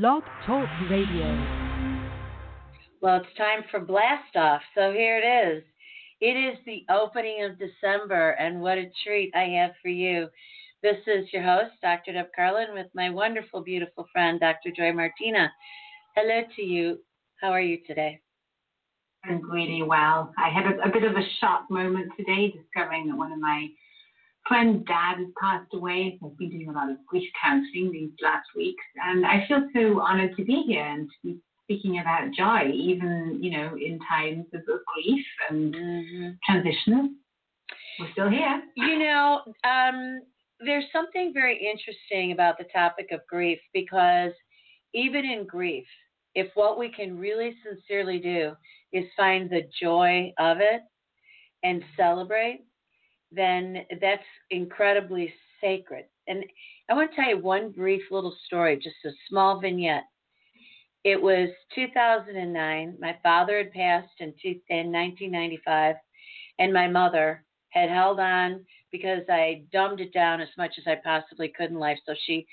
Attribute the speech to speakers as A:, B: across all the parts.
A: Blog Talk Radio.
B: Well, it's time for Blast Off, so here it is. It is the opening of December, and what a treat I have for you. This is your host, Dr. Deb Carlin, with my wonderful, beautiful friend, Dr. Joy Martina. Hello to you. How are you today?
C: I'm really well. I had a, a bit of a shock moment today discovering that one of my friend's dad has passed away. I've been doing a lot of grief counseling these last weeks, and I feel so honored to be here and to be speaking about joy, even you know in times of grief and mm-hmm. transition. We're still here.
B: You know, um, there's something very interesting about the topic of grief because even in grief, if what we can really sincerely do is find the joy of it and celebrate, then that's incredibly sacred. And I want to tell you one brief little story, just a small vignette. It was 2009. My father had passed in, two, in 1995, and my mother had held on because I dumbed it down as much as I possibly could in life. So she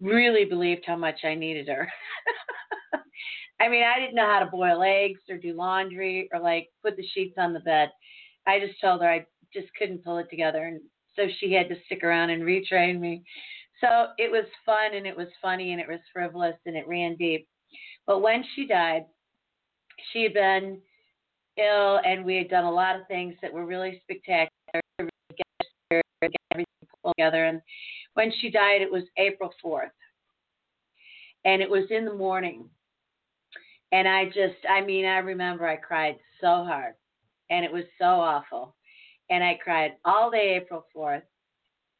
B: really believed how much I needed her. I mean, I didn't know how to boil eggs or do laundry or like put the sheets on the bed. I just told her I just couldn't pull it together. And so she had to stick around and retrain me. So it was fun and it was funny and it was frivolous and it ran deep. But when she died, she had been ill and we had done a lot of things that were really spectacular to get everything pulled together. And when she died, it was April 4th. And it was in the morning. And I just, I mean, I remember I cried so hard and it was so awful and I cried all day April 4th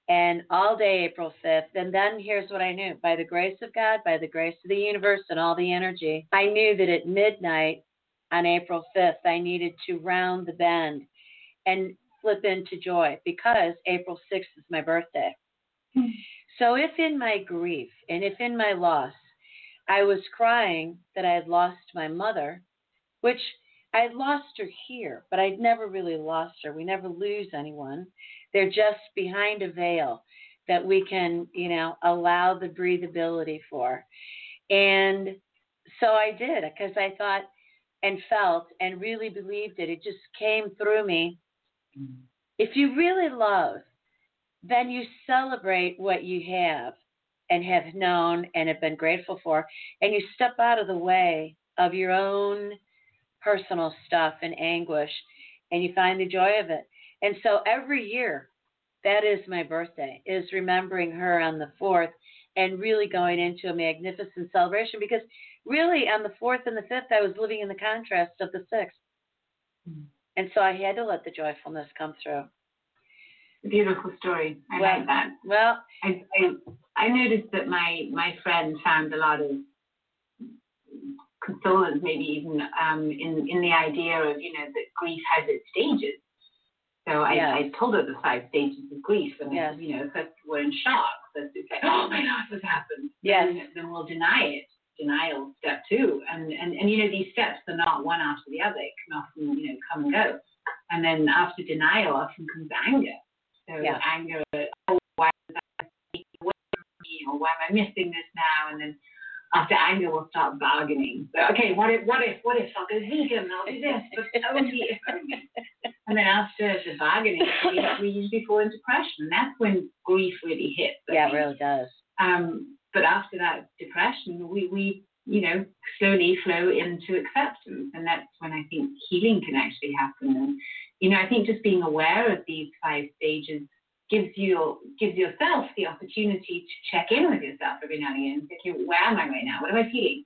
B: and all day April 5th. And then here's what I knew by the grace of God, by the grace of the universe, and all the energy, I knew that at midnight on April 5th, I needed to round the bend and flip into joy because April 6th is my birthday. Hmm. So if in my grief and if in my loss, I was crying that I had lost my mother, which I had lost her here, but I'd never really lost her. We never lose anyone. They're just behind a veil that we can, you know, allow the breathability for. And so I did because I thought and felt and really believed it. It just came through me. Mm-hmm. If you really love, then you celebrate what you have and have known and have been grateful for, and you step out of the way of your own personal stuff and anguish, and you find the joy of it. And so every year, that is my birthday, is remembering her on the 4th and really going into a magnificent celebration because really on the 4th and the 5th, I was living in the contrast of the 6th. Mm-hmm. And so I had to let the joyfulness come through.
C: Beautiful story. I well, like that.
B: Well,
C: I, I I noticed that my my friend found a lot of consolence, maybe even um, in in the idea of you know that grief has its stages. So I, yes. I told her the five stages of grief, and yes. you know, first we're in shock, first it's like, oh my God, what's happened?
B: Yes.
C: Then, then we'll deny it, denial step two, and and and you know these steps are not one after the other. It can often you know come and go, and then after denial often comes anger. So yeah. anger, oh why is that away from me, or why am I missing this now? And then after anger, we'll start bargaining. So, okay, what if, what if, what if I'll go vegan, I'll do this, but if only. And then after the bargaining, we, we usually fall into depression. And that's when grief really hits.
B: Yeah, it really does.
C: Um, but after that depression, we, we, you know, slowly flow into acceptance. And that's when I think healing can actually happen. And, you know, I think just being aware of these five stages gives you gives yourself the opportunity to check in with yourself every now and again. Okay, where am I right now? What am I feeling?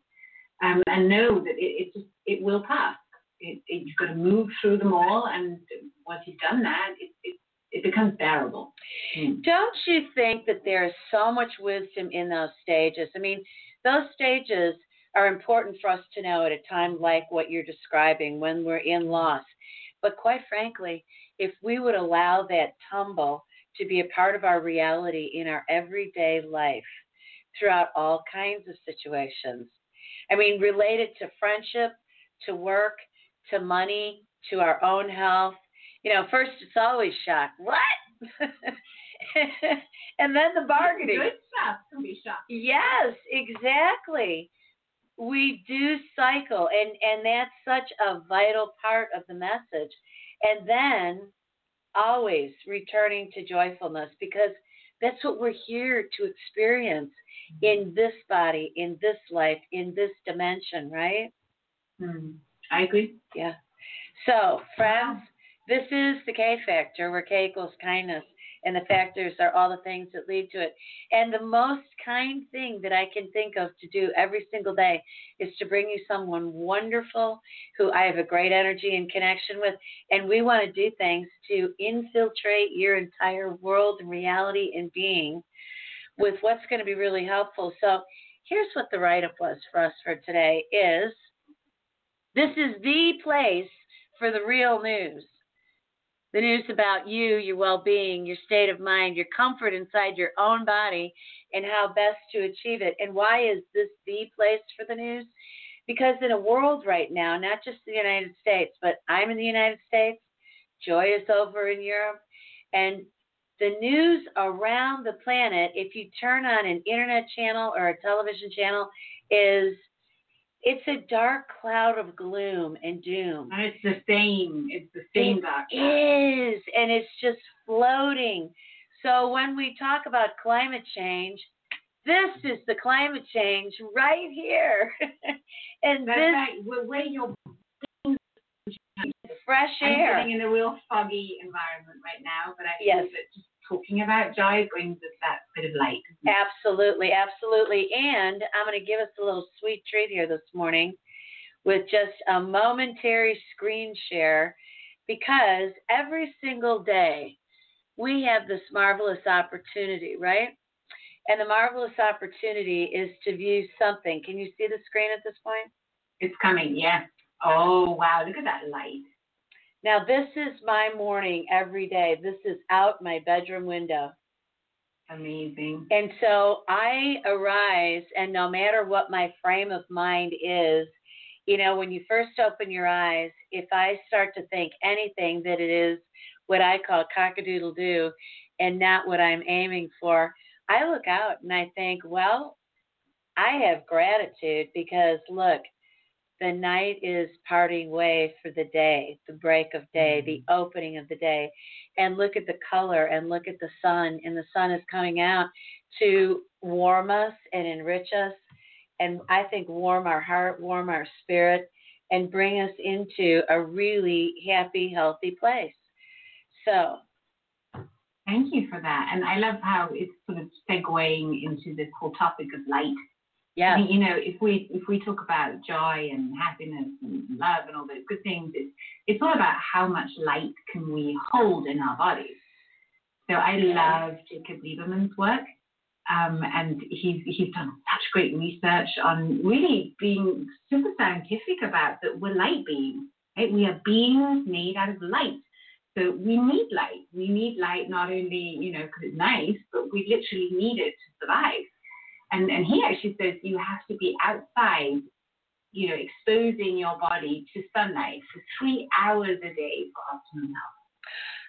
C: Um, and know that it, it just it will pass. It, it, you've got to move through them all, and once you've done that, it, it, it becomes bearable.
B: Hmm. Don't you think that there is so much wisdom in those stages? I mean, those stages are important for us to know at a time like what you're describing when we're in loss. But quite frankly, if we would allow that tumble to be a part of our reality in our everyday life throughout all kinds of situations. I mean, related to friendship, to work, to money, to our own health. You know, first it's always shock. What? and then the bargaining.
C: Good stuff can be shocking.
B: Yes, exactly. We do cycle, and and that's such a vital part of the message. And then always returning to joyfulness because that's what we're here to experience in this body, in this life, in this dimension, right?
C: Hmm. I agree.
B: Yeah. So, friends, this is the K factor where K equals kindness, and the factors are all the things that lead to it. And the most kind thing that I can think of to do every single day is to bring you someone wonderful who I have a great energy and connection with, and we want to do things to infiltrate your entire world and reality and being with what's going to be really helpful. So, here's what the write up was for us for today is this is the place for the real news. The news about you, your well being, your state of mind, your comfort inside your own body, and how best to achieve it. And why is this the place for the news? Because in a world right now, not just the United States, but I'm in the United States, Joy is over in Europe, and the news around the planet, if you turn on an internet channel or a television channel, is it's a dark cloud of gloom and doom.
C: And it's the same. It's the same
B: It
C: dark cloud.
B: is, and it's just floating. So when we talk about climate change, this is the climate change right here. and
C: That's
B: this
C: right. You're
B: fresh air.
C: I'm sitting in a real foggy environment right now, but I
B: Yes.
C: that just talking about joy brings us that bit of light.
B: Absolutely, absolutely. And I'm going to give us a little sweet treat here this morning with just a momentary screen share because every single day we have this marvelous opportunity, right? And the marvelous opportunity is to view something. Can you see the screen at this point?
C: It's coming, yeah. Oh wow, look at that light.
B: Now, this is my morning every day. This is out my bedroom window.
C: Amazing.
B: And so I arise, and no matter what my frame of mind is, you know, when you first open your eyes, if I start to think anything that it is what I call cockadoodle doo and not what I'm aiming for, I look out and I think, well, I have gratitude because look, the night is parting way for the day, the break of day, the mm. opening of the day. And look at the color and look at the sun, and the sun is coming out to warm us and enrich us. And I think warm our heart, warm our spirit, and bring us into a really happy, healthy place. So,
C: Thank you for that. And I love how it's sort of segueing into this whole topic of light.
B: Yeah,
C: you know, if we if we talk about joy and happiness and love and all those good things, it's it's all about how much light can we hold in our bodies. So I love Jacob Liberman's work, um, and he's he's done such great research on really being super scientific about that we're light beings. Right? We are beings made out of light. So we need light. We need light not only you know because it's nice, but we literally need it to survive. And, and he actually says you have to be outside, you know, exposing your body to sunlight for three hours a day for optimum health.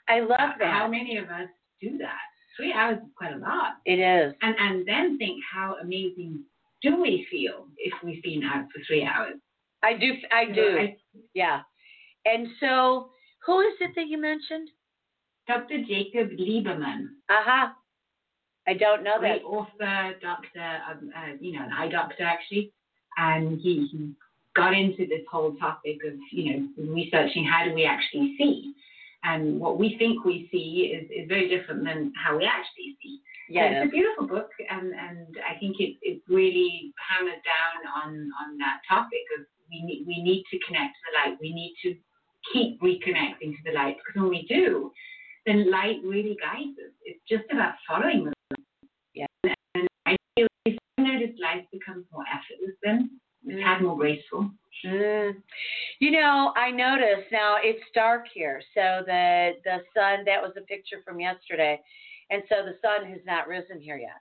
B: I love that.
C: How many of us do that? Three hours is quite a lot.
B: it is.
C: And and then think how amazing do we feel if we've been out for three hours?
B: I do. I
C: So
B: do.
C: I-
B: Yeah. And so, who is it that you mentioned?
C: Dr. Jacob Liberman,
B: Aha. I don't know that.
C: great author, doctor, um, uh, you know, an eye doctor actually, and he, he got into this whole topic of, you know, researching how do we actually see. And what we think we see is, is very different than how we actually see. So
B: Yeah.
C: it's a beautiful book, and, and I think it, it really hammers down on, on that topic of we need, we need to connect to the light. We need to keep reconnecting to the light because when we do, then light really guides us. It's just about following the light.
B: Yeah.
C: And I feel if you notice life becomes more effortless then, it's
B: Mm.
C: had more graceful.
B: Mm. You know, I noticed now it's dark here, so the the sun. That was a picture from yesterday, and so the sun has not risen here yet.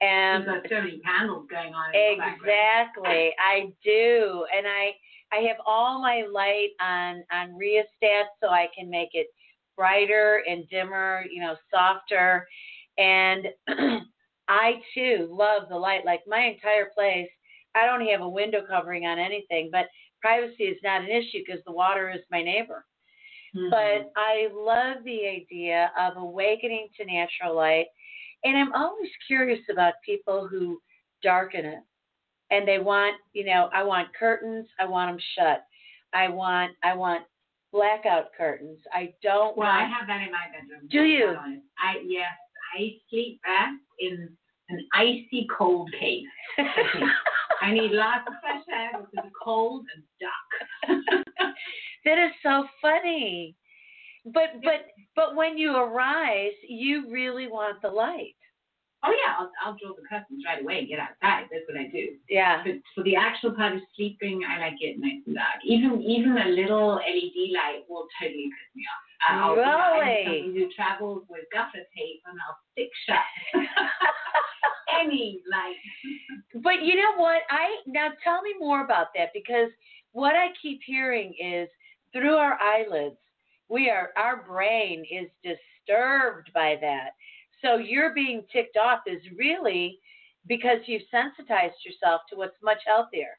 B: And
C: You've got so many candles going on. in the background.
B: Exactly, I do, and I I have all my light on on rheostat so I can make it brighter and dimmer, you know, softer. And I too love the light. Like my entire place, I don't have a window covering on anything, but privacy is not an issue because the water is my neighbor. Mm-hmm. But I love the idea of awakening to natural light. And I'm always curious about people who darken it. And they want, you know, I want curtains, I want them shut. I want I want blackout curtains. I don't
C: Well,
B: want
C: I have that in my bedroom.
B: Do you?
C: I yes, I sleep best in an icy cold cave. I need lots of fresh air because it's cold and dark.
B: that is so funny. But but but when you arise, you really want the light.
C: Oh yeah, I'll I'll draw the curtains right away and get outside. That's what I do.
B: Yeah.
C: But for the actual part of sleeping, I like it nice and dark. Even even a little LED light will totally piss me off.
B: I'll, really?
C: Who travels with gaffer tape and I'll stick shut. Any like.
B: but you know what? I now tell me more about that because what I keep hearing is through our eyelids, we are our brain is disturbed by that. So you're being ticked off is really because you've sensitized yourself to what's much healthier.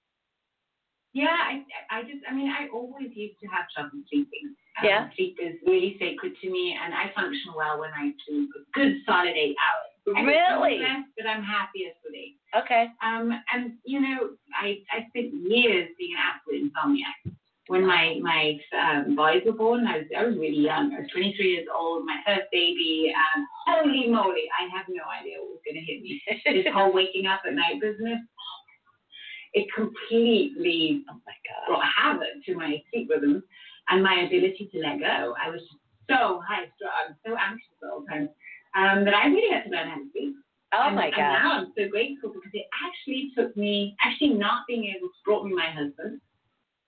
C: Yeah, I, I just, I mean, I always used to have trouble sleeping. Um,
B: yeah.
C: Sleep is really sacred to me, and I function well when I sleep a good solid eight hours.
B: Really?
C: But I'm happiest with eight.
B: Okay.
C: Um, and you know, I I spent years being an absolute insomniac. When my my um, boys were born, I was I was really young. I was 23 years old, my first baby, and holy moly, I have no idea what was going to hit me. this whole waking up at night business, it completely
B: oh my God.
C: brought havoc to my sleep rhythm and my ability to let go. I was so high strung, so anxious all the time um, that I really had to learn how to sleep.
B: Oh
C: and,
B: my
C: God! And now I'm so grateful because it actually took me, actually not being able to brought me my husband.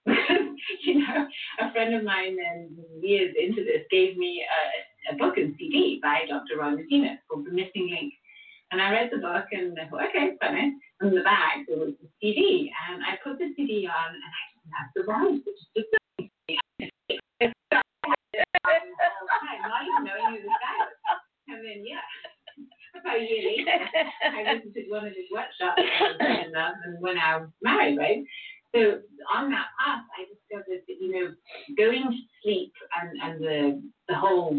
C: you know, a friend of mine then years into this gave me a, a book and CD by Dr. Roy Martina called The Missing Link. And I read the book and I thought, okay, funny. In the back there was the CD, and I put the CD on, and I didn't have the volume. Just not even knowing who this guy. And then, yeah, a I went to one of his workshops and, uh, and when I was married, right? So on that path, I discovered that, you know, going to sleep and, and the, the whole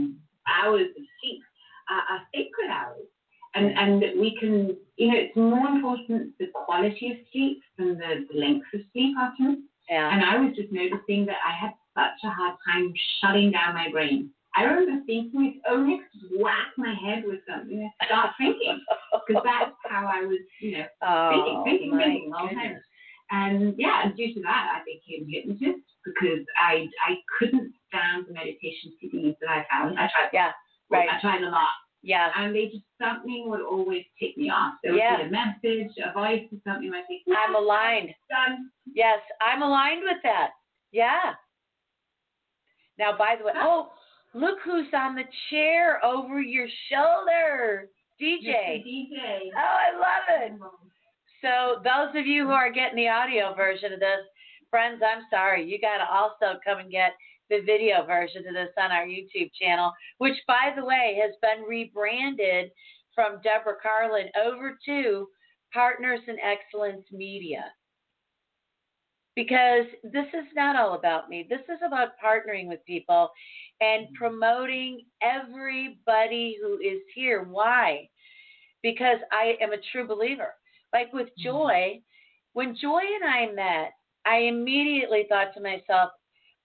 C: hours of sleep are, are sacred hours. And, and that we can, you know, it's more important the quality of sleep than the, the length of sleep often.
B: Yeah.
C: And I was just noticing that I had such a hard time shutting down my brain. I remember thinking it's only to whack my head with something and start thinking. Because that's how I was, you know,
B: oh,
C: thinking, thinking, thinking all
B: the
C: time. And yeah, and due to that, I became a hypnotist because I I couldn't stand the meditation CDs that I found. I tried,
B: yeah, right.
C: I tried a lot.
B: Yeah.
C: And they just something would always tick me off. There would
B: yeah.
C: be a message, a voice, or something like that.
B: I'm aligned.
C: Done.
B: Yes, I'm aligned with that. Yeah. Now, by the way, oh, look who's on the chair over your shoulder. DJ.
C: DJ.
B: Oh, I love it. So, those of you who are getting the audio version of this, friends, I'm sorry. You got to also come and get the video version of this on our YouTube channel, which, by the way, has been rebranded from Deborah Carlin over to Partners in Excellence Media because this is not all about me. This is about partnering with people and promoting everybody who is here. Why? Because I am a true believer. Like with mm-hmm. Joy, when Joy and I met, I immediately thought to myself,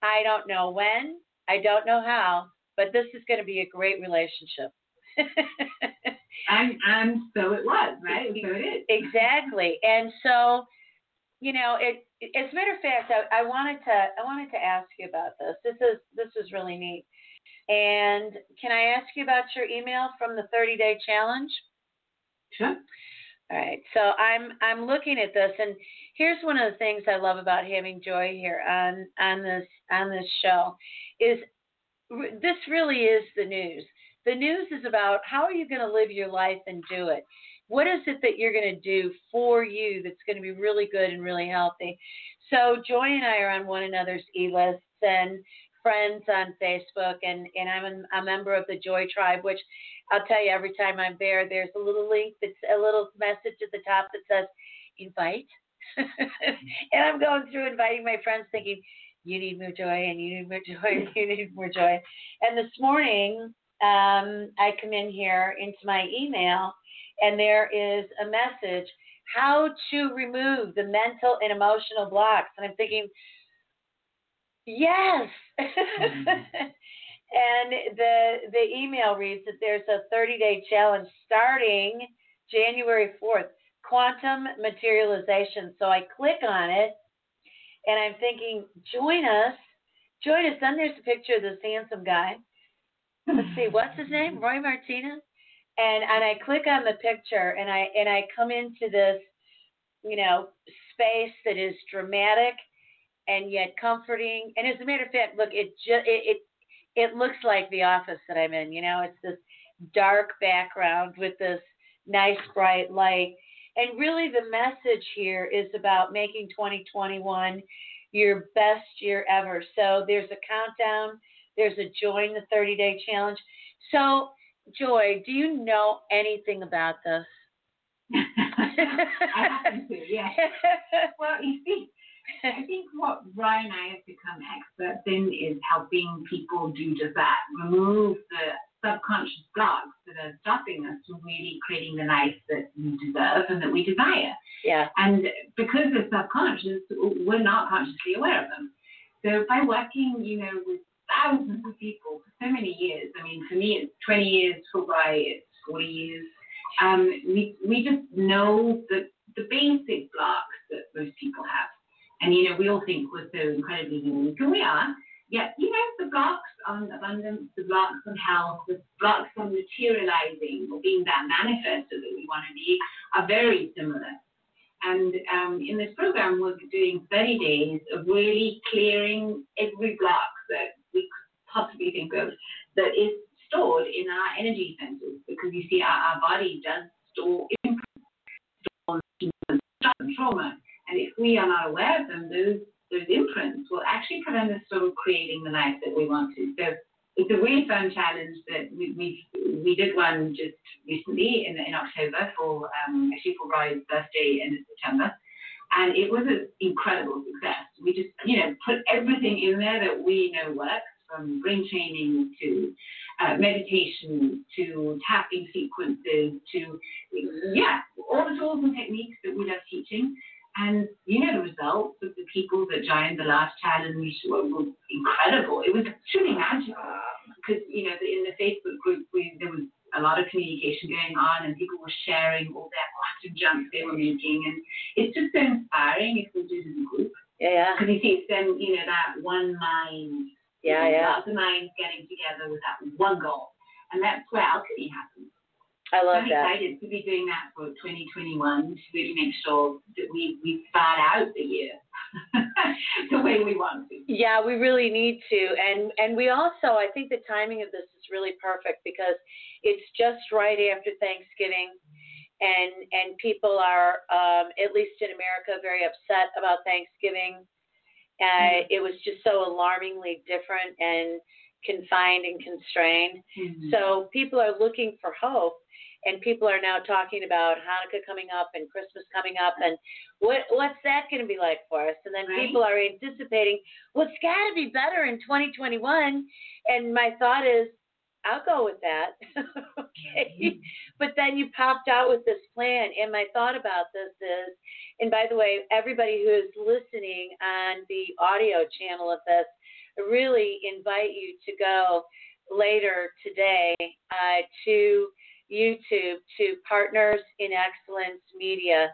B: I don't know when, I don't know how, but this is going to be a great relationship.
C: and and so it was, right? So it is.
B: Exactly. And so, you know, it as a matter of fact, I, I wanted to I wanted to ask you about this. This is this is really neat. And can I ask you about your email from the 30 day challenge?
C: Sure.
B: All right. So I'm I'm looking at this, and here's one of the things I love about having Joy here on on this on this show is this really is the news. The news is about how are you going to live your life and do it. What is it that you're going to do for you that's going to be really good and really healthy? So Joy and I are on one another's e lists, and friends on Facebook, and and I'm a, a member of the Joy Tribe, which I'll tell you every time I'm there, there's a little link that's a little message at the top that says invite. and I'm going through inviting my friends, thinking, you need more joy, and you need more joy, and you need more joy. And this morning, um, I come in here into my email, and there is a message how to remove the mental and emotional blocks. And I'm thinking, yes. Mm-hmm. and the the email reads that there's a 30 day challenge starting January 4th, quantum materialization. So I click on it, and I'm thinking, join us, join us. Then there's a picture of this handsome guy. Let's see, what's his name? Roy Martina and and I click on the picture and I and I come into this, you know, space that is dramatic and yet comforting. And as a matter of fact, look, it just it, it it looks like the office that I'm in. You know, it's this dark background with this nice bright light. And really, the message here is about making 2021 your best year ever. So there's a countdown. There's a join the 30 day challenge. So Joy, do you know anything about this?
C: I happen to, yes. well, you see, I think what Roy and I have become experts in is helping people do just that remove the subconscious blocks that are stopping us from really creating the life that we deserve and that we desire.
B: Yeah.
C: And because they're subconscious, we're not consciously aware of them. So by working, you know, with thousands of people for so many years. I mean, for me, it's 20 years. For Roy, it's 40 years. Um, we we just know the the basic blocks that most people have, and you know, we all think we're so incredibly unique, and we are. Yet, you know, the blocks on abundance, the blocks on health, the blocks on materializing or being that manifester that we want to be are very similar. And um, in this program, we're doing 30 days of really clearing every block that we possibly think of that is stored in our energy centers because you see, our, our body does store imprints, trauma. And if we are not aware of them, those will actually prevent us from creating the life that we want to. So it's a really fun challenge that we we we did one just recently in in October for um, actually for Bride's birthday in September, and it was an incredible success. We just you know put everything in there that we know works, from brain training to uh, meditation to tapping sequences to yeah all the tools and techniques that we love teaching. And you know the results of the people that joined the last challenge were, were incredible. It was truly magical because you know in the Facebook group we, there was a lot of communication going on and people were sharing all their quantum jumps they were making and it's just so inspiring if we do it as a group.
B: Yeah.
C: Because you see it's then you know that one mind.
B: Yeah, yeah.
C: Lots of minds getting together with that one goal, and that's where alchemy happens.
B: I love
C: I'm
B: that.
C: excited to be doing that for 2021 to really make sure that we, we start out the year the way we want to.
B: Yeah, we really need to, and and we also I think the timing of this is really perfect because it's just right after Thanksgiving, and and people are um, at least in America very upset about Thanksgiving. Uh, mm-hmm. It was just so alarmingly different and confined and constrained. Mm-hmm. So people are looking for hope and people are now talking about Hanukkah coming up and Christmas coming up, and what what's that going to be like for us? And then right. people are anticipating, well, it's got to be better in 2021. And my thought is, I'll go with that. okay. Mm-hmm. But then you popped out with this plan, and my thought about this is, and by the way, everybody who is listening on the audio channel of this, I really invite you to go later today uh, to YouTube to Partners in Excellence Media,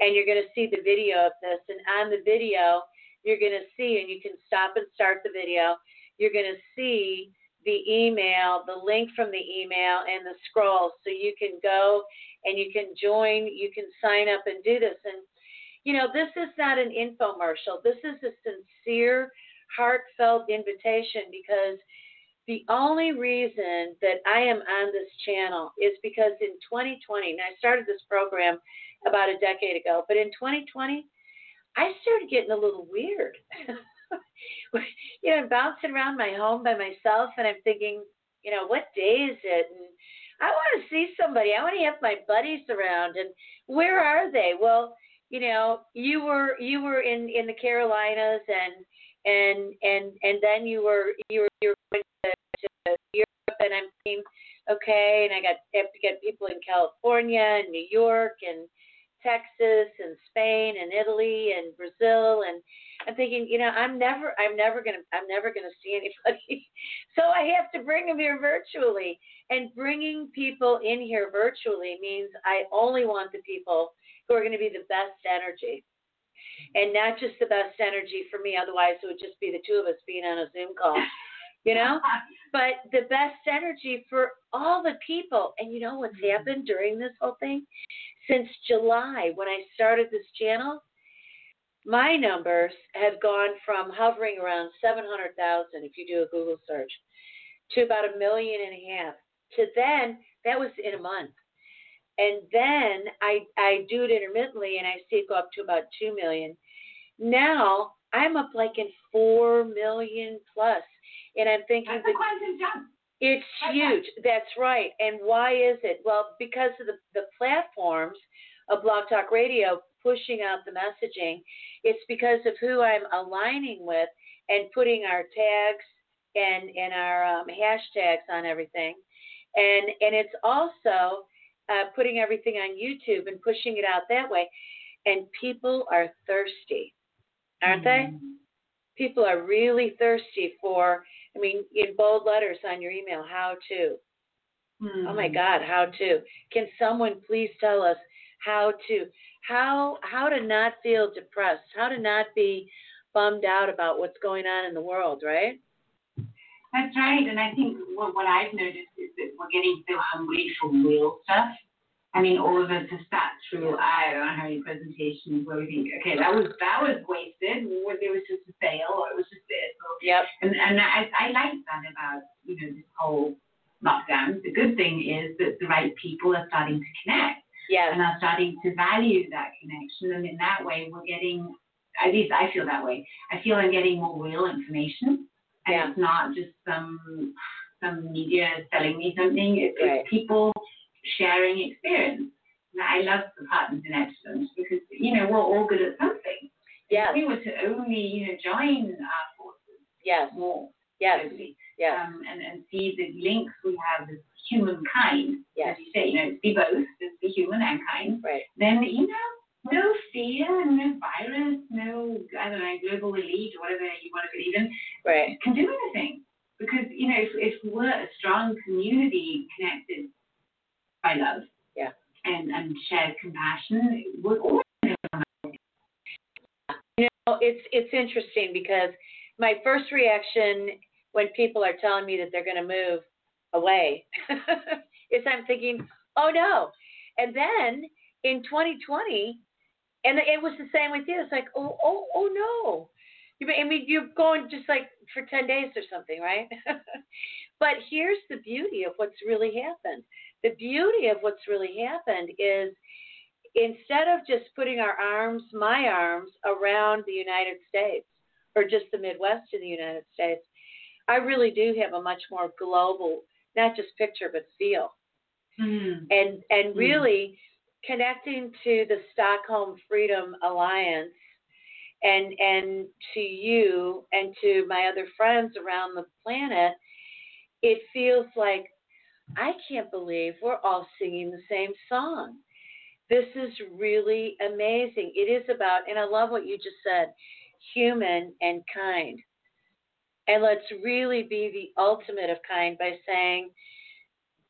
B: and you're going to see the video of this. And on the video, you're going to see, and you can stop and start the video, you're going to see the email, the link from the email, and the scroll. So you can go and you can join, you can sign up and do this. And, you know, this is not an infomercial, this is a sincere, heartfelt invitation because the only reason that I am on this channel is because in 2020, and I started this program about a decade ago, but in 2020, I started getting a little weird. you know, I'm bouncing around my home by myself, and I'm thinking, you know, what day is it? And I want to see somebody. I want to have my buddies around. And where are they? Well, you know, you were you were in in the Carolinas, and and and and then you were you were you were going to, Europe, and I'm thinking, okay, and I got have to get people in California and New York and Texas and Spain and Italy and Brazil and I'm thinking, you know, I'm never I'm never gonna I'm never gonna see anybody. so I have to bring them here virtually. And bringing people in here virtually means I only want the people who are gonna be the best energy. And not just the best energy for me, otherwise it would just be the two of us being on a Zoom call. You know? but the best energy for all the people. And you know what's mm-hmm. happened during this whole thing? Since July, when I started this channel, my numbers have gone from hovering around 700,000 if you do a Google search to about a million and a half. To then, that was in a month. And then I, I do it intermittently and I see it go up to about 2 million. Now I'm up like in 4 million plus. And I'm thinking
C: that
B: it's huge. That's right. And why is it? Well, because of the, the platforms of Blog Talk Radio pushing out the messaging. It's because of who I'm aligning with and putting our tags and and our um, hashtags on everything, and and it's also uh, putting everything on YouTube and pushing it out that way. And people are thirsty, aren't mm-hmm. they? People are really thirsty for. I mean, in bold letters on your email, how to. Mm-hmm. Oh my mm-hmm. God, how to? Can someone please tell us how to? how how to not feel depressed, how to not be bummed out about what's going on in the world, right?
C: That's right, and I think what, what I've noticed is that we're getting so hungry for real stuff. I mean, all of us have sat through I don't know how many presentations where we think, okay, that was that was wasted, it was just a sale, or it was just this. Or,
B: yep.
C: And and I, I like that about you know this whole lockdown. The good thing is that the right people are starting to connect
B: Yes.
C: And are starting to value that connection. And in that way, we're getting, at least I feel that way. I feel I'm getting more real information. And yeah. it's not just some some media telling me something. It's, right. it's people sharing experience. And I love the partners in excellence because, you know, we're all good at something.
B: Yes.
C: If we were to only, you know, join our forces
B: yes.
C: more
B: yes. Yes.
C: Um, and, and see the links we have as humankind,
B: yes.
C: as you say, you know, be both, just be human and kind,
B: right.
C: then, you know, no fear, no virus, no, I don't know, global elite or whatever you want to believe in,
B: right.
C: can do anything. Because, you know, if, if we're a strong community connected by love
B: yeah.
C: and, and shared compassion, we're all
B: you know, it's it's interesting because my first reaction when people are telling me that they're going to move away is I'm thinking, oh no. And then in 2020, and it was the same with you. It's like, oh, oh, oh no. I mean, you're going just like for 10 days or something, right? but here's the beauty of what's really happened. The beauty of what's really happened is instead of just putting our arms, my arms, around the United States or just the Midwest of the United States, I really do have a much more global not just picture but feel.
C: Mm-hmm.
B: And and mm-hmm. really connecting to the Stockholm Freedom Alliance and and to you and to my other friends around the planet, it feels like I can't believe we're all singing the same song. This is really amazing. It is about, and I love what you just said, human and kind. And let's really be the ultimate of kind by saying,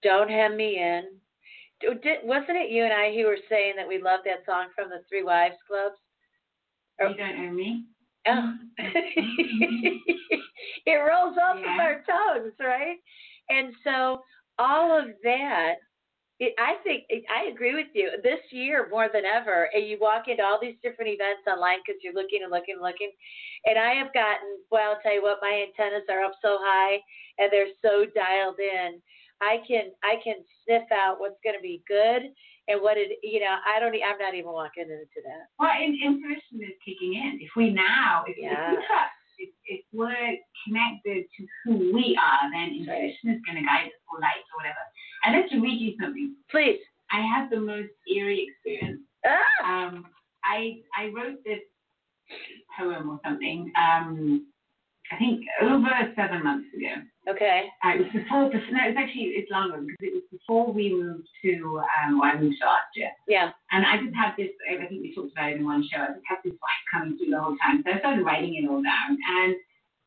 B: don't hem me in. Did, wasn't it you and I who were saying that we love that song from the Three Wives Clubs?
C: Or, you don't know me?
B: Oh. it rolls off
C: yeah.
B: of our tongues, right? And so all of that it, I think it, I agree with you. This year more than ever, and you walk into all these different events online because you're looking and looking and looking. And I have gotten well. I'll tell you what, my antennas are up so high and they're so dialed in. I can I can sniff out what's going to be good and what it you know I don't I'm not even walking into that.
C: Well, in, intuition is kicking in. If we now if,
B: yeah.
C: if we if, we're connected to who we are, then intuition is going to guide us or light or whatever. I'd like to read you something.
B: Please.
C: I had the most eerie experience.
B: Ah.
C: Um, I I wrote this poem or something. Um, I think over seven months ago.
B: Okay.
C: Uh, it was before. No, it's actually it's longer because it was before we moved to. Um, well, I moved to Austria.
B: Yeah.
C: And I just had this. I think we talked about it in one show. I just had this vibe coming through the whole time. So I started writing it all down. And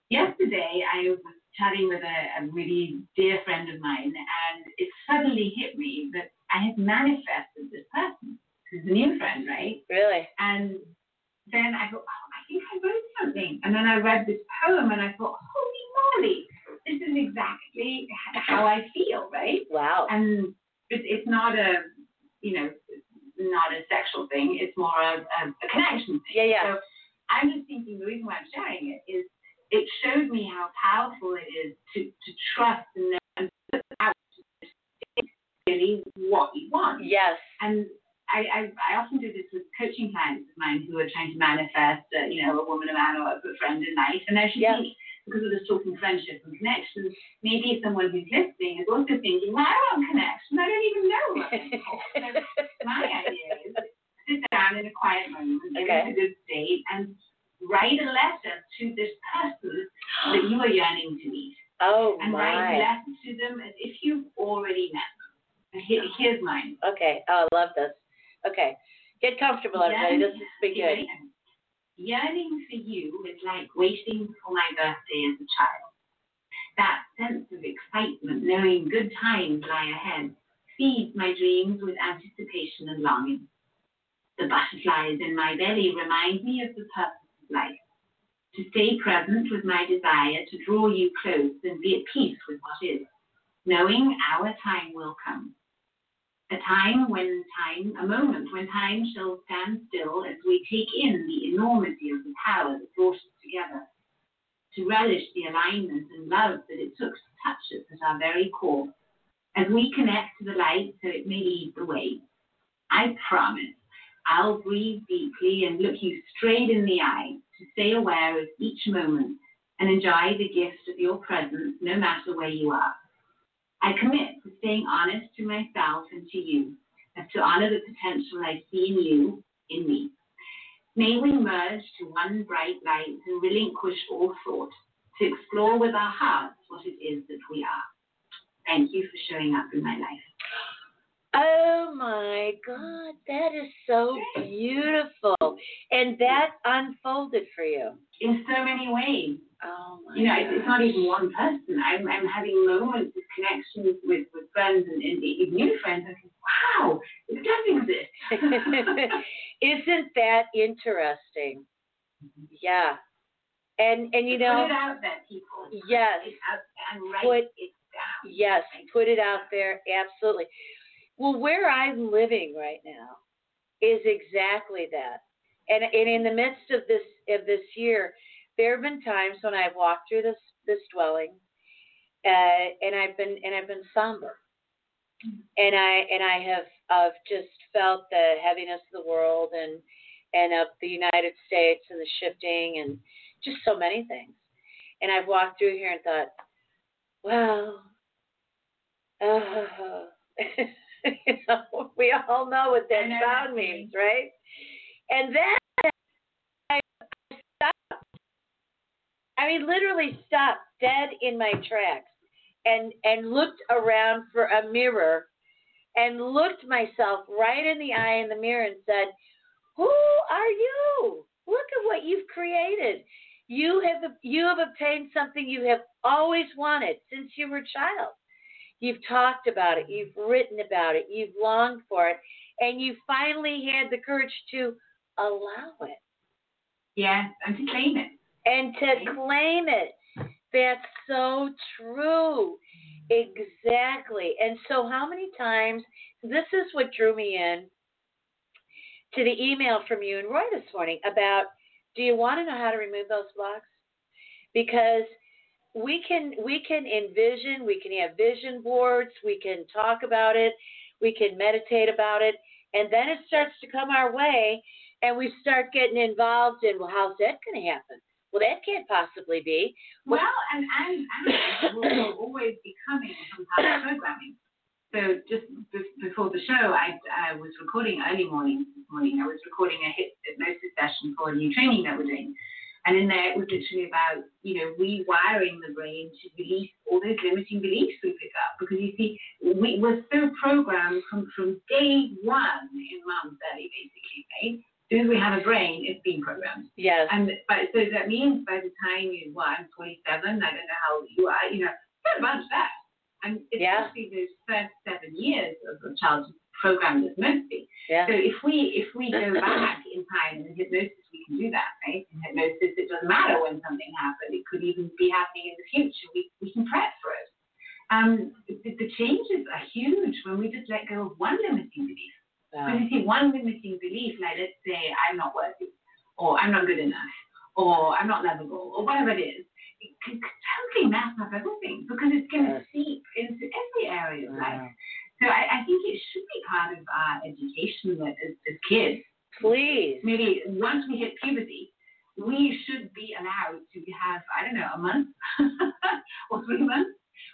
C: yesterday I was chatting with a, a really dear friend of mine, and it suddenly hit me that I had manifested this person. Who's a new friend, right?
B: Really.
C: And then I thought, oh, I think I wrote something. And then I read this poem and I thought, holy moly, this is exactly how I feel, right?
B: Wow.
C: And it, it's not a, you know, not a sexual thing. It's more a, a, a connection thing.
B: Yeah, yeah.
C: So I'm just thinking the reason why I'm sharing it is it showed me how powerful it is to, to trust and know and put out really what you want.
B: Yes.
C: And I, I, I often do this with coaching clients of mine who are trying to manifest, uh, you know, a woman, a man, or a good friend in life. And as you
B: Yeah.
C: think, because of the talking friendship and connection, maybe someone who's listening is also thinking, well, I want connection. I don't even know what they want. So my idea is sit down in a quiet moment, get
B: Okay.
C: in a good state, and write a letter to this person that you are yearning to meet.
B: oh
C: And write a letter to them as if you've already met them. Here, here's mine.
B: Okay. Oh, I love this. Okay. Get comfortable, everybody. This has been good.
C: Yearning for you is like waiting for my birthday as a child. That sense of excitement, knowing good times lie ahead, feeds my dreams with anticipation and longing. The butterflies in my belly remind me of the purpose of life. To stay present with my desire to draw you close and be at peace with what is, knowing our time will come a time when time, a moment when time shall stand still as we take in the enormity of the power that brought us together, to relish the alignment and love that it took to touch us at our very core, as we connect to the light so it may lead the way. I promise I'll breathe deeply and look you straight in the eye to stay aware of each moment and enjoy the gift of your presence no matter where you are. I commit to staying honest to myself and to you, as to honor the potential I see in you, in me. May we merge to one bright light and relinquish all thought, to explore with our hearts what it is that we are. Thank you for showing up in my life.
B: Oh my God, that is so beautiful. And that unfolded for you.
C: In so many ways,
B: Oh my
C: you know, it's, it's not even one person. I'm, I'm having moments of connections with, with friends and, and even new friends. I think, wow, it does exist.
B: Isn't that interesting? Yeah. And and you know,
C: it out there, people.
B: yes,
C: Put it out there and write
B: Put-
C: it down.
B: yes, put it out there, absolutely. Well, where I'm living right now is exactly that. And and in the midst of this of this year, there have been times when I've walked through this this dwelling, uh, and I've been and I've been somber, and I and I have I've just felt the heaviness of the world and and of the United States and the shifting and just so many things. And I've walked through here and thought, well, uh, you know, we all know what that sound means, right? And then I mean, literally stopped dead in my tracks and and looked around for a mirror and looked myself right in the eye in the mirror and said, "Who are you? Look at what you've created. You have you have obtained something you have always wanted since you were a child. You've talked about it, you've written about it, you've longed for it, and you finally had the courage to allow it
C: Yeah, and to claim it.
B: And to claim it. That's so true. Exactly. And so, how many times, this is what drew me in to the email from you and Roy this morning about do you want to know how to remove those blocks? Because we can we can envision, we can have vision boards, we can talk about it, we can meditate about it, and then it starts to come our way and we start getting involved in well how's that going to happen? Well, that can't possibly be.
C: Well, and and, and will always be coming from past programming. So just before the show, I, I was recording early morning this morning. I was recording a hypnosis session for a new training that we're doing. And in there, it was literally about, you know, rewiring the brain to release all those limiting beliefs we pick up. Because you see, we, we're so programmed from, from day one in mom's belly, basically, right? As soon as we have a brain, it's being programmed.
B: Yes.
C: And but so that means by the time you, what, I'm 27, I don't know how you are, you know, got a bunch. And especially yeah. those first seven years of a child's program as mostly.
B: Yeah.
C: So if we if we go back in time in hypnosis, we can do that, right? In hypnosis, it doesn't matter when something happened. It could even be happening in the future. We we can prep for it. Um, the, the changes are huge when we just let go of one limiting belief. Yeah. When you see one limiting belief, like let's say I'm not worthy, or I'm not good enough, or I'm not lovable, or whatever it is, it can totally mess up everything because it's going to seep into every area of life. So I, I, think it should be part of our education as, as kids.
B: Please.
C: Maybe once we hit puberty, we should be allowed to have, I don't know, a month or three months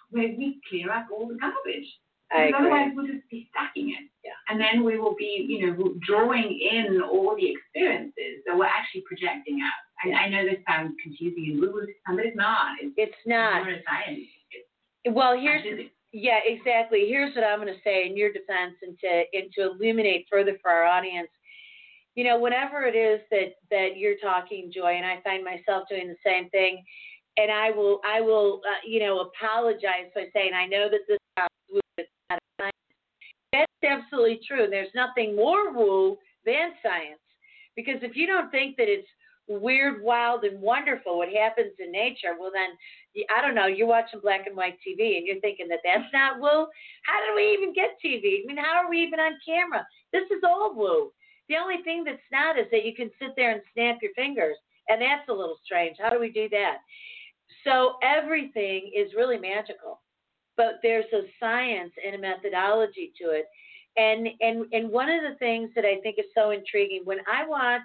C: where we clear up all the garbage.
B: Because
C: otherwise we'll just be stacking it.
B: Yeah.
C: And then we will be, you know, drawing in all the experiences that we're actually projecting out. I, I know this sounds confusing and woo but it's not. It's,
B: it's not.
C: It's.
B: It's well, here's yeah, exactly. Here's what I'm going to say in your defense, and to and to illuminate further for our audience. You know, whenever it is that that you're talking, Joy, and I find myself doing the same thing, and I will I will uh, you know apologize by saying I know that this not. That's absolutely true. There's nothing more woo than science, because if you don't think that it's weird, wild, and wonderful what happens in nature, well then, I don't know. You're watching black and white TV and you're thinking that that's not woo. How did we even get TV? I mean, how are we even on camera? This is all woo. The only thing that's not is that you can sit there and snap your fingers, and that's a little strange. How do we do that? So everything is really magical, but there's a science and a methodology to it. And and and one of the things that I think is so intriguing when I watch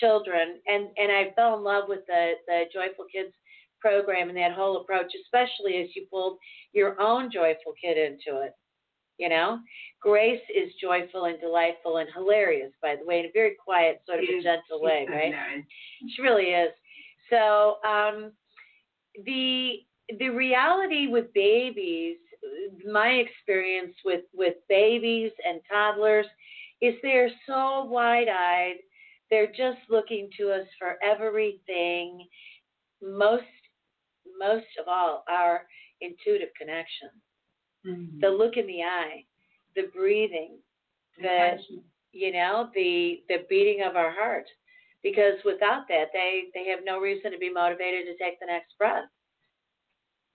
B: children and and I fell in love with the the Joyful Kids program and that whole approach, especially as you pulled your own joyful kid into it. You know, Grace is joyful and delightful and hilarious, by the way, in a very quiet, sort of a gentle way, right? She really is. So, um, the the reality with babies, my experience with with babies and toddlers, is they're so wide eyed they're just looking to us for everything. Most, most of all, our intuitive connection, mm-hmm. the look in the eye, the breathing, the you know the the beating of our heart. Because without that, they they have no reason to be motivated to take the next breath.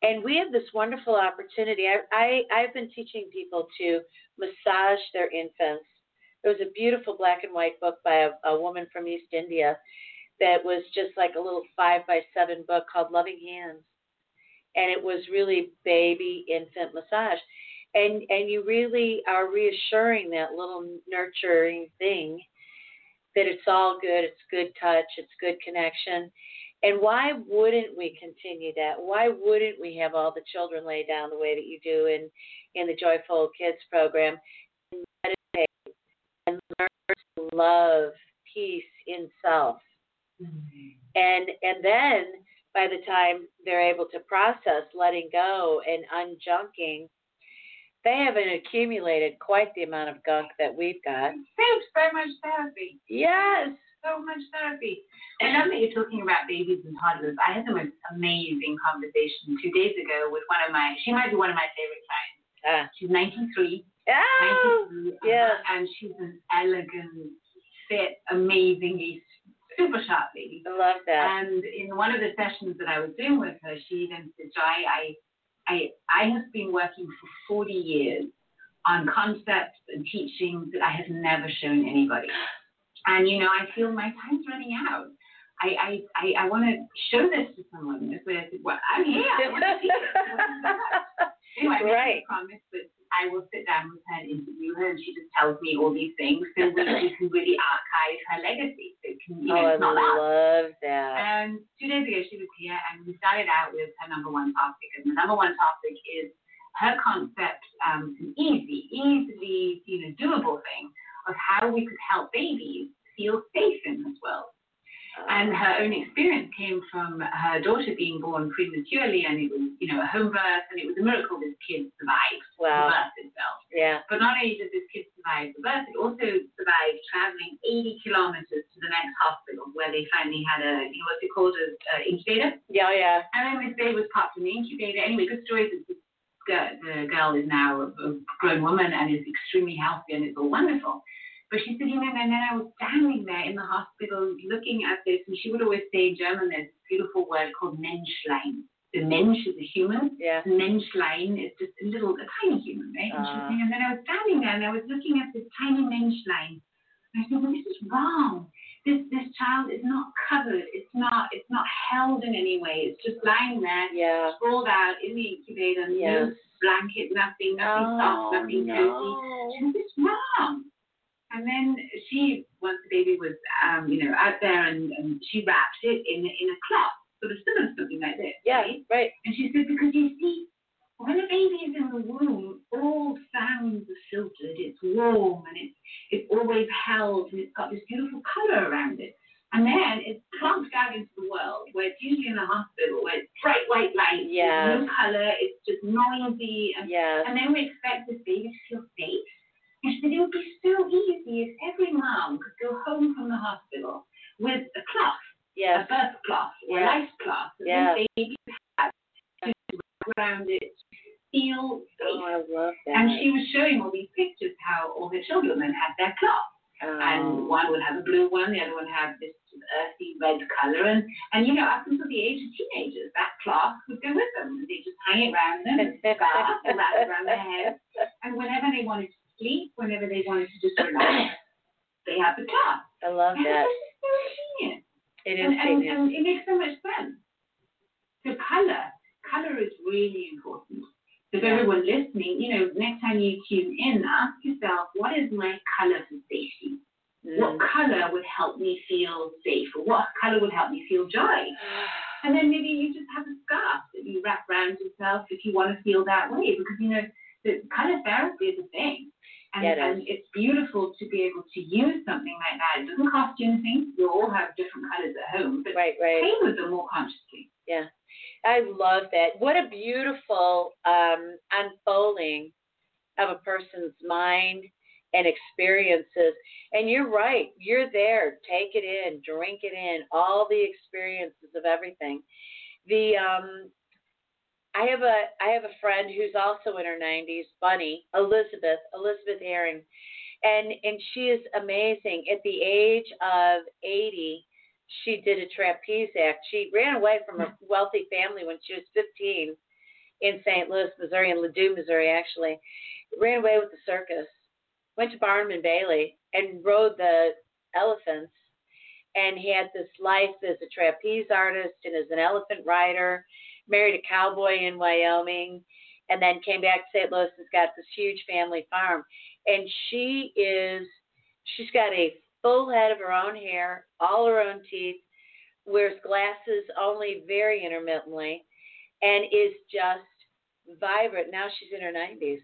B: And we have this wonderful opportunity. I, I I've been teaching people to massage their infants there was a beautiful black and white book by a, a woman from East India that was just like a little five by seven book called Loving Hands. And it was really baby infant massage. And and you really are reassuring that little nurturing thing that it's all good, it's good touch, it's good connection. And why wouldn't we continue that? Why wouldn't we have all the children lay down the way that you do in in the Joyful Kids program? and meditate and learn to love peace in self. Mm-hmm. And and then by the time they're able to process letting go and unjunking, they haven't accumulated quite the amount of gunk that we've got.
C: Saves very much therapy.
B: Yes.
C: So much therapy. And now that you're talking about babies and toddlers, I had the most amazing conversation two days ago with one of my, she might be one of my favorite clients.
B: Ah.
C: She's 93.
B: Oh, yeah.
C: And she's an elegant, fit, amazingly super sharp lady.
B: I love that.
C: And in one of the sessions that I was doing with her, she then said, Joy, I, I, I have been working for 40 years on concepts and teachings that I have never shown anybody. And, you know, I feel my time's running out. I, I, I, I want to show this to someone. This way I said, well, I'm here. I want to see it. anyway, I right. promise that I will sit down with her and interview her, and she just tells me all these things, so we, we can really archive her legacy. So it can, you know,
B: oh,
C: it's not
B: I love that.
C: And two days ago, she was here, and we started out with her number one topic. And the number one topic is her concept, um, an easy, easily, you know, doable thing of how we could help babies feel safe in this world. And her own experience came from her daughter being born prematurely, and it was, you know, a home birth, and it was a miracle this kid survived
B: Wow.
C: the birth itself.
B: Yeah.
C: But not only did this kid survive the birth, it also survived traveling 80 kilometers to the next hospital where they finally had a, you know, what's it called, a, a incubator.
B: Yeah, yeah.
C: And then this baby was popped in the incubator. Anyway, good story. is This girl, the girl is now a grown woman and is extremely healthy, and it's all wonderful. But she said, you know, and then I was standing there in the hospital looking at this, and she would always say in German, there's this beautiful word called Menschlein. The Mensch is a human,
B: Yeah.
C: Menschlein is just a little, a tiny human, right? And, she
B: ah.
C: saying, and then I was standing there and I was looking at this tiny Menschlein. And I said, well, this is wrong. This this child is not covered. It's not it's not held in any way. It's just lying there,
B: Yeah.
C: sprawled out in the incubator, no
B: Yes.
C: blanket, nothing, nothing soft, nothing oh, cozy.
B: no.
C: She said, this is wrong. And then she, once the baby was, um, you know, out there, and, and she wrapped it in in a cloth, sort of similar to something like this.
B: Yeah,
C: right?
B: right.
C: And she said, because you see, when a baby is in the womb, all sounds are filtered. It's warm and it's it's always held and it's got this beautiful color around it. And then it's plunked out into the world where it's usually in a hospital where it's bright white light,
B: Yes.
C: there's no color, it's just noisy and
B: Yes.
C: and then we expect this baby to feel safe. And she said it would be so easy if every mom could go home from the hospital with a cloth,
B: Yes.
C: a birth cloth or
B: Yeah.
C: a life cloth, and
B: Yeah.
C: then baby had to wrap around it, feel
B: Oh,
C: safe.
B: That.
C: And she was showing all these pictures how all her children then had their cloth.
B: oh.
C: And one would have a blue one, the other one had this earthy red color. And, and you know, up until the age of teenagers, that cloth would go with them. They just hang it around them, a scarf, or wrap it around their head. And whenever they wanted to sleep, whenever they wanted to just relax, they had the cloth.
B: I love
C: And
B: that.
C: is so genius.
B: It is
C: And, and,
B: genius.
C: and it makes so much sense. So color, color is really important. So if
B: Yeah.
C: everyone listening, you know, next time you tune in, ask yourself, what is my color for safety? What
B: Mm.
C: color would help me feel safe? Or what color would help me feel joy? And then maybe you just have a scarf that you wrap around yourself if you want to feel that way. Because, you know, the color therapy is a thing. And,
B: Yeah, it
C: and it's beautiful to be able to use something like that. It doesn't cost you anything. We all have different colors at home, but
B: Right, right.
C: play with them more consciously.
B: Yeah. I love that. What a beautiful um, unfolding of a person's mind and experiences. And you're right. You're there. Take it in, drink it in, all the experiences of everything. The um I have a I have a friend who's also in her 90s, Bunny, Elizabeth, Elizabeth Herring. And and she is amazing. At the age of 80, she did a trapeze act. She ran away from a hmm. wealthy family when she was 15 in St. Louis, Missouri, in Ladue, Missouri, actually. Ran away with the circus, went to Barnum and Bailey, and rode the elephants, and had this life as a trapeze artist and as an elephant rider. Married a cowboy in Wyoming, and then came back to St. Louis and's got this huge family farm. And she is, she's got a full head of her own hair, all her own teeth, wears glasses only very intermittently, and is just vibrant. Now she's in her 90s,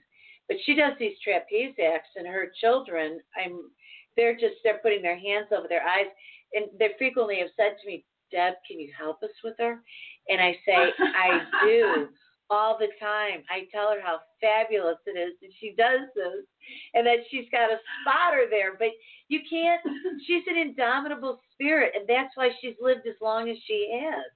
B: but she does these trapeze acts, and her children, I'm, they're just they're putting their hands over their eyes, and they frequently have said to me, Deb, can you help us with her? And I say, I do all the time. I tell her how fabulous it is that she does this and that she's got a spotter there. But you can't, she's an indomitable spirit, and that's why she's lived as long as she has.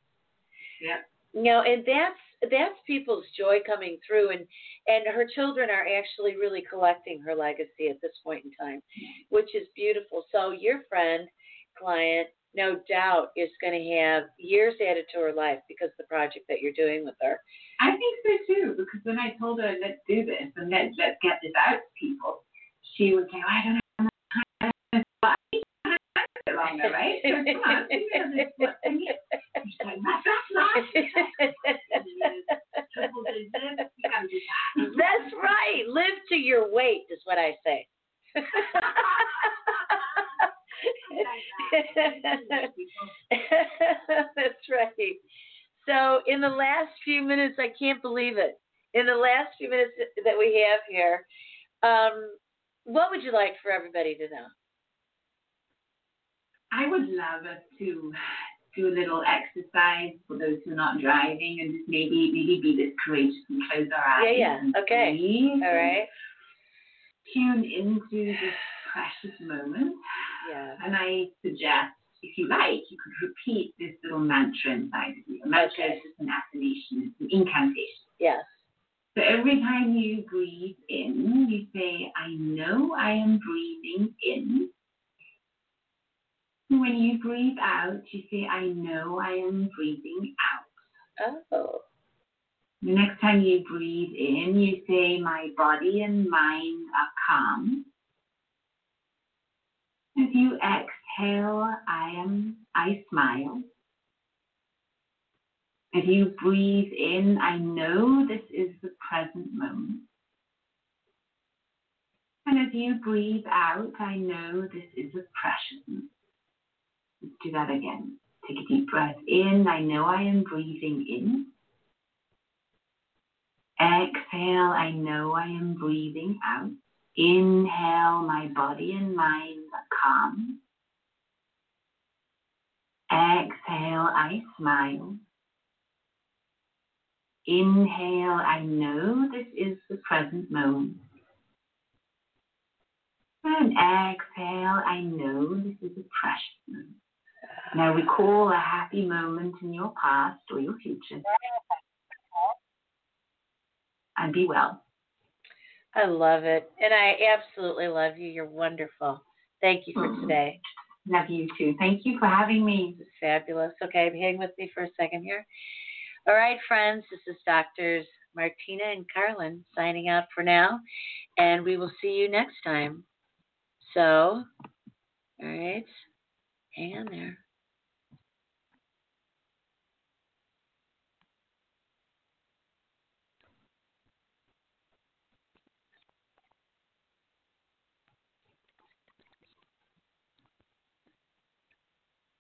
C: Yeah.
B: You know, and that's that's people's joy coming through and and her children are actually really collecting her legacy at this point in time, which is beautiful. So your friend, client, no doubt is going to have years added to her life because of the project that you're doing with her.
C: I think so too, because when I told her, let's do this and let's, let's get this out to people, she would say, oh, I don't know time I need to longer, right? So come on, know, this what I need. And She's like, that's not triple digits, you gotta do.
B: That's right. Live to your weight is what I say. That's right. So, in the last few minutes, I can't believe it. In the last few minutes that we have here, um, what would you like for everybody to know?
C: I would love us to do a little exercise for those who are not driving and just maybe maybe be this courageous and close our eyes.
B: Yeah, yeah. Okay. All right.
C: Tune into this precious moment.
B: Yeah.
C: And I suggest, if you like, you could repeat this little mantra inside of you. A mantra
B: Okay.
C: is just an affirmation, it's an incantation.
B: Yes.
C: So every time you breathe in, you say, I know I am breathing in. When you breathe out, you say, I know I am breathing out.
B: Oh.
C: The next time you breathe in, you say, My body and mind are calm. As you exhale, I am I smile. As you breathe in, I know this is the present moment. And as you breathe out, I know this is a preciousness. Let's do that again. Take a deep breath in. I know I am breathing in. Exhale, I know I am breathing out. Inhale, my body and mind calm. Exhale, I smile. Inhale, I know this is the present moment. And exhale, I know this is a precious moment. Now recall a happy moment in your past or your future. And be well.
B: I love it. And I absolutely love you. You're wonderful. Thank you for
C: Mhm.
B: today.
C: Love you too. Thank you for having me.
B: Fabulous. Okay, hang with me for a second here. All right, friends, this is Doctors Martina and Carlin signing out for now, and we will see you next time. So, all right, hang on there.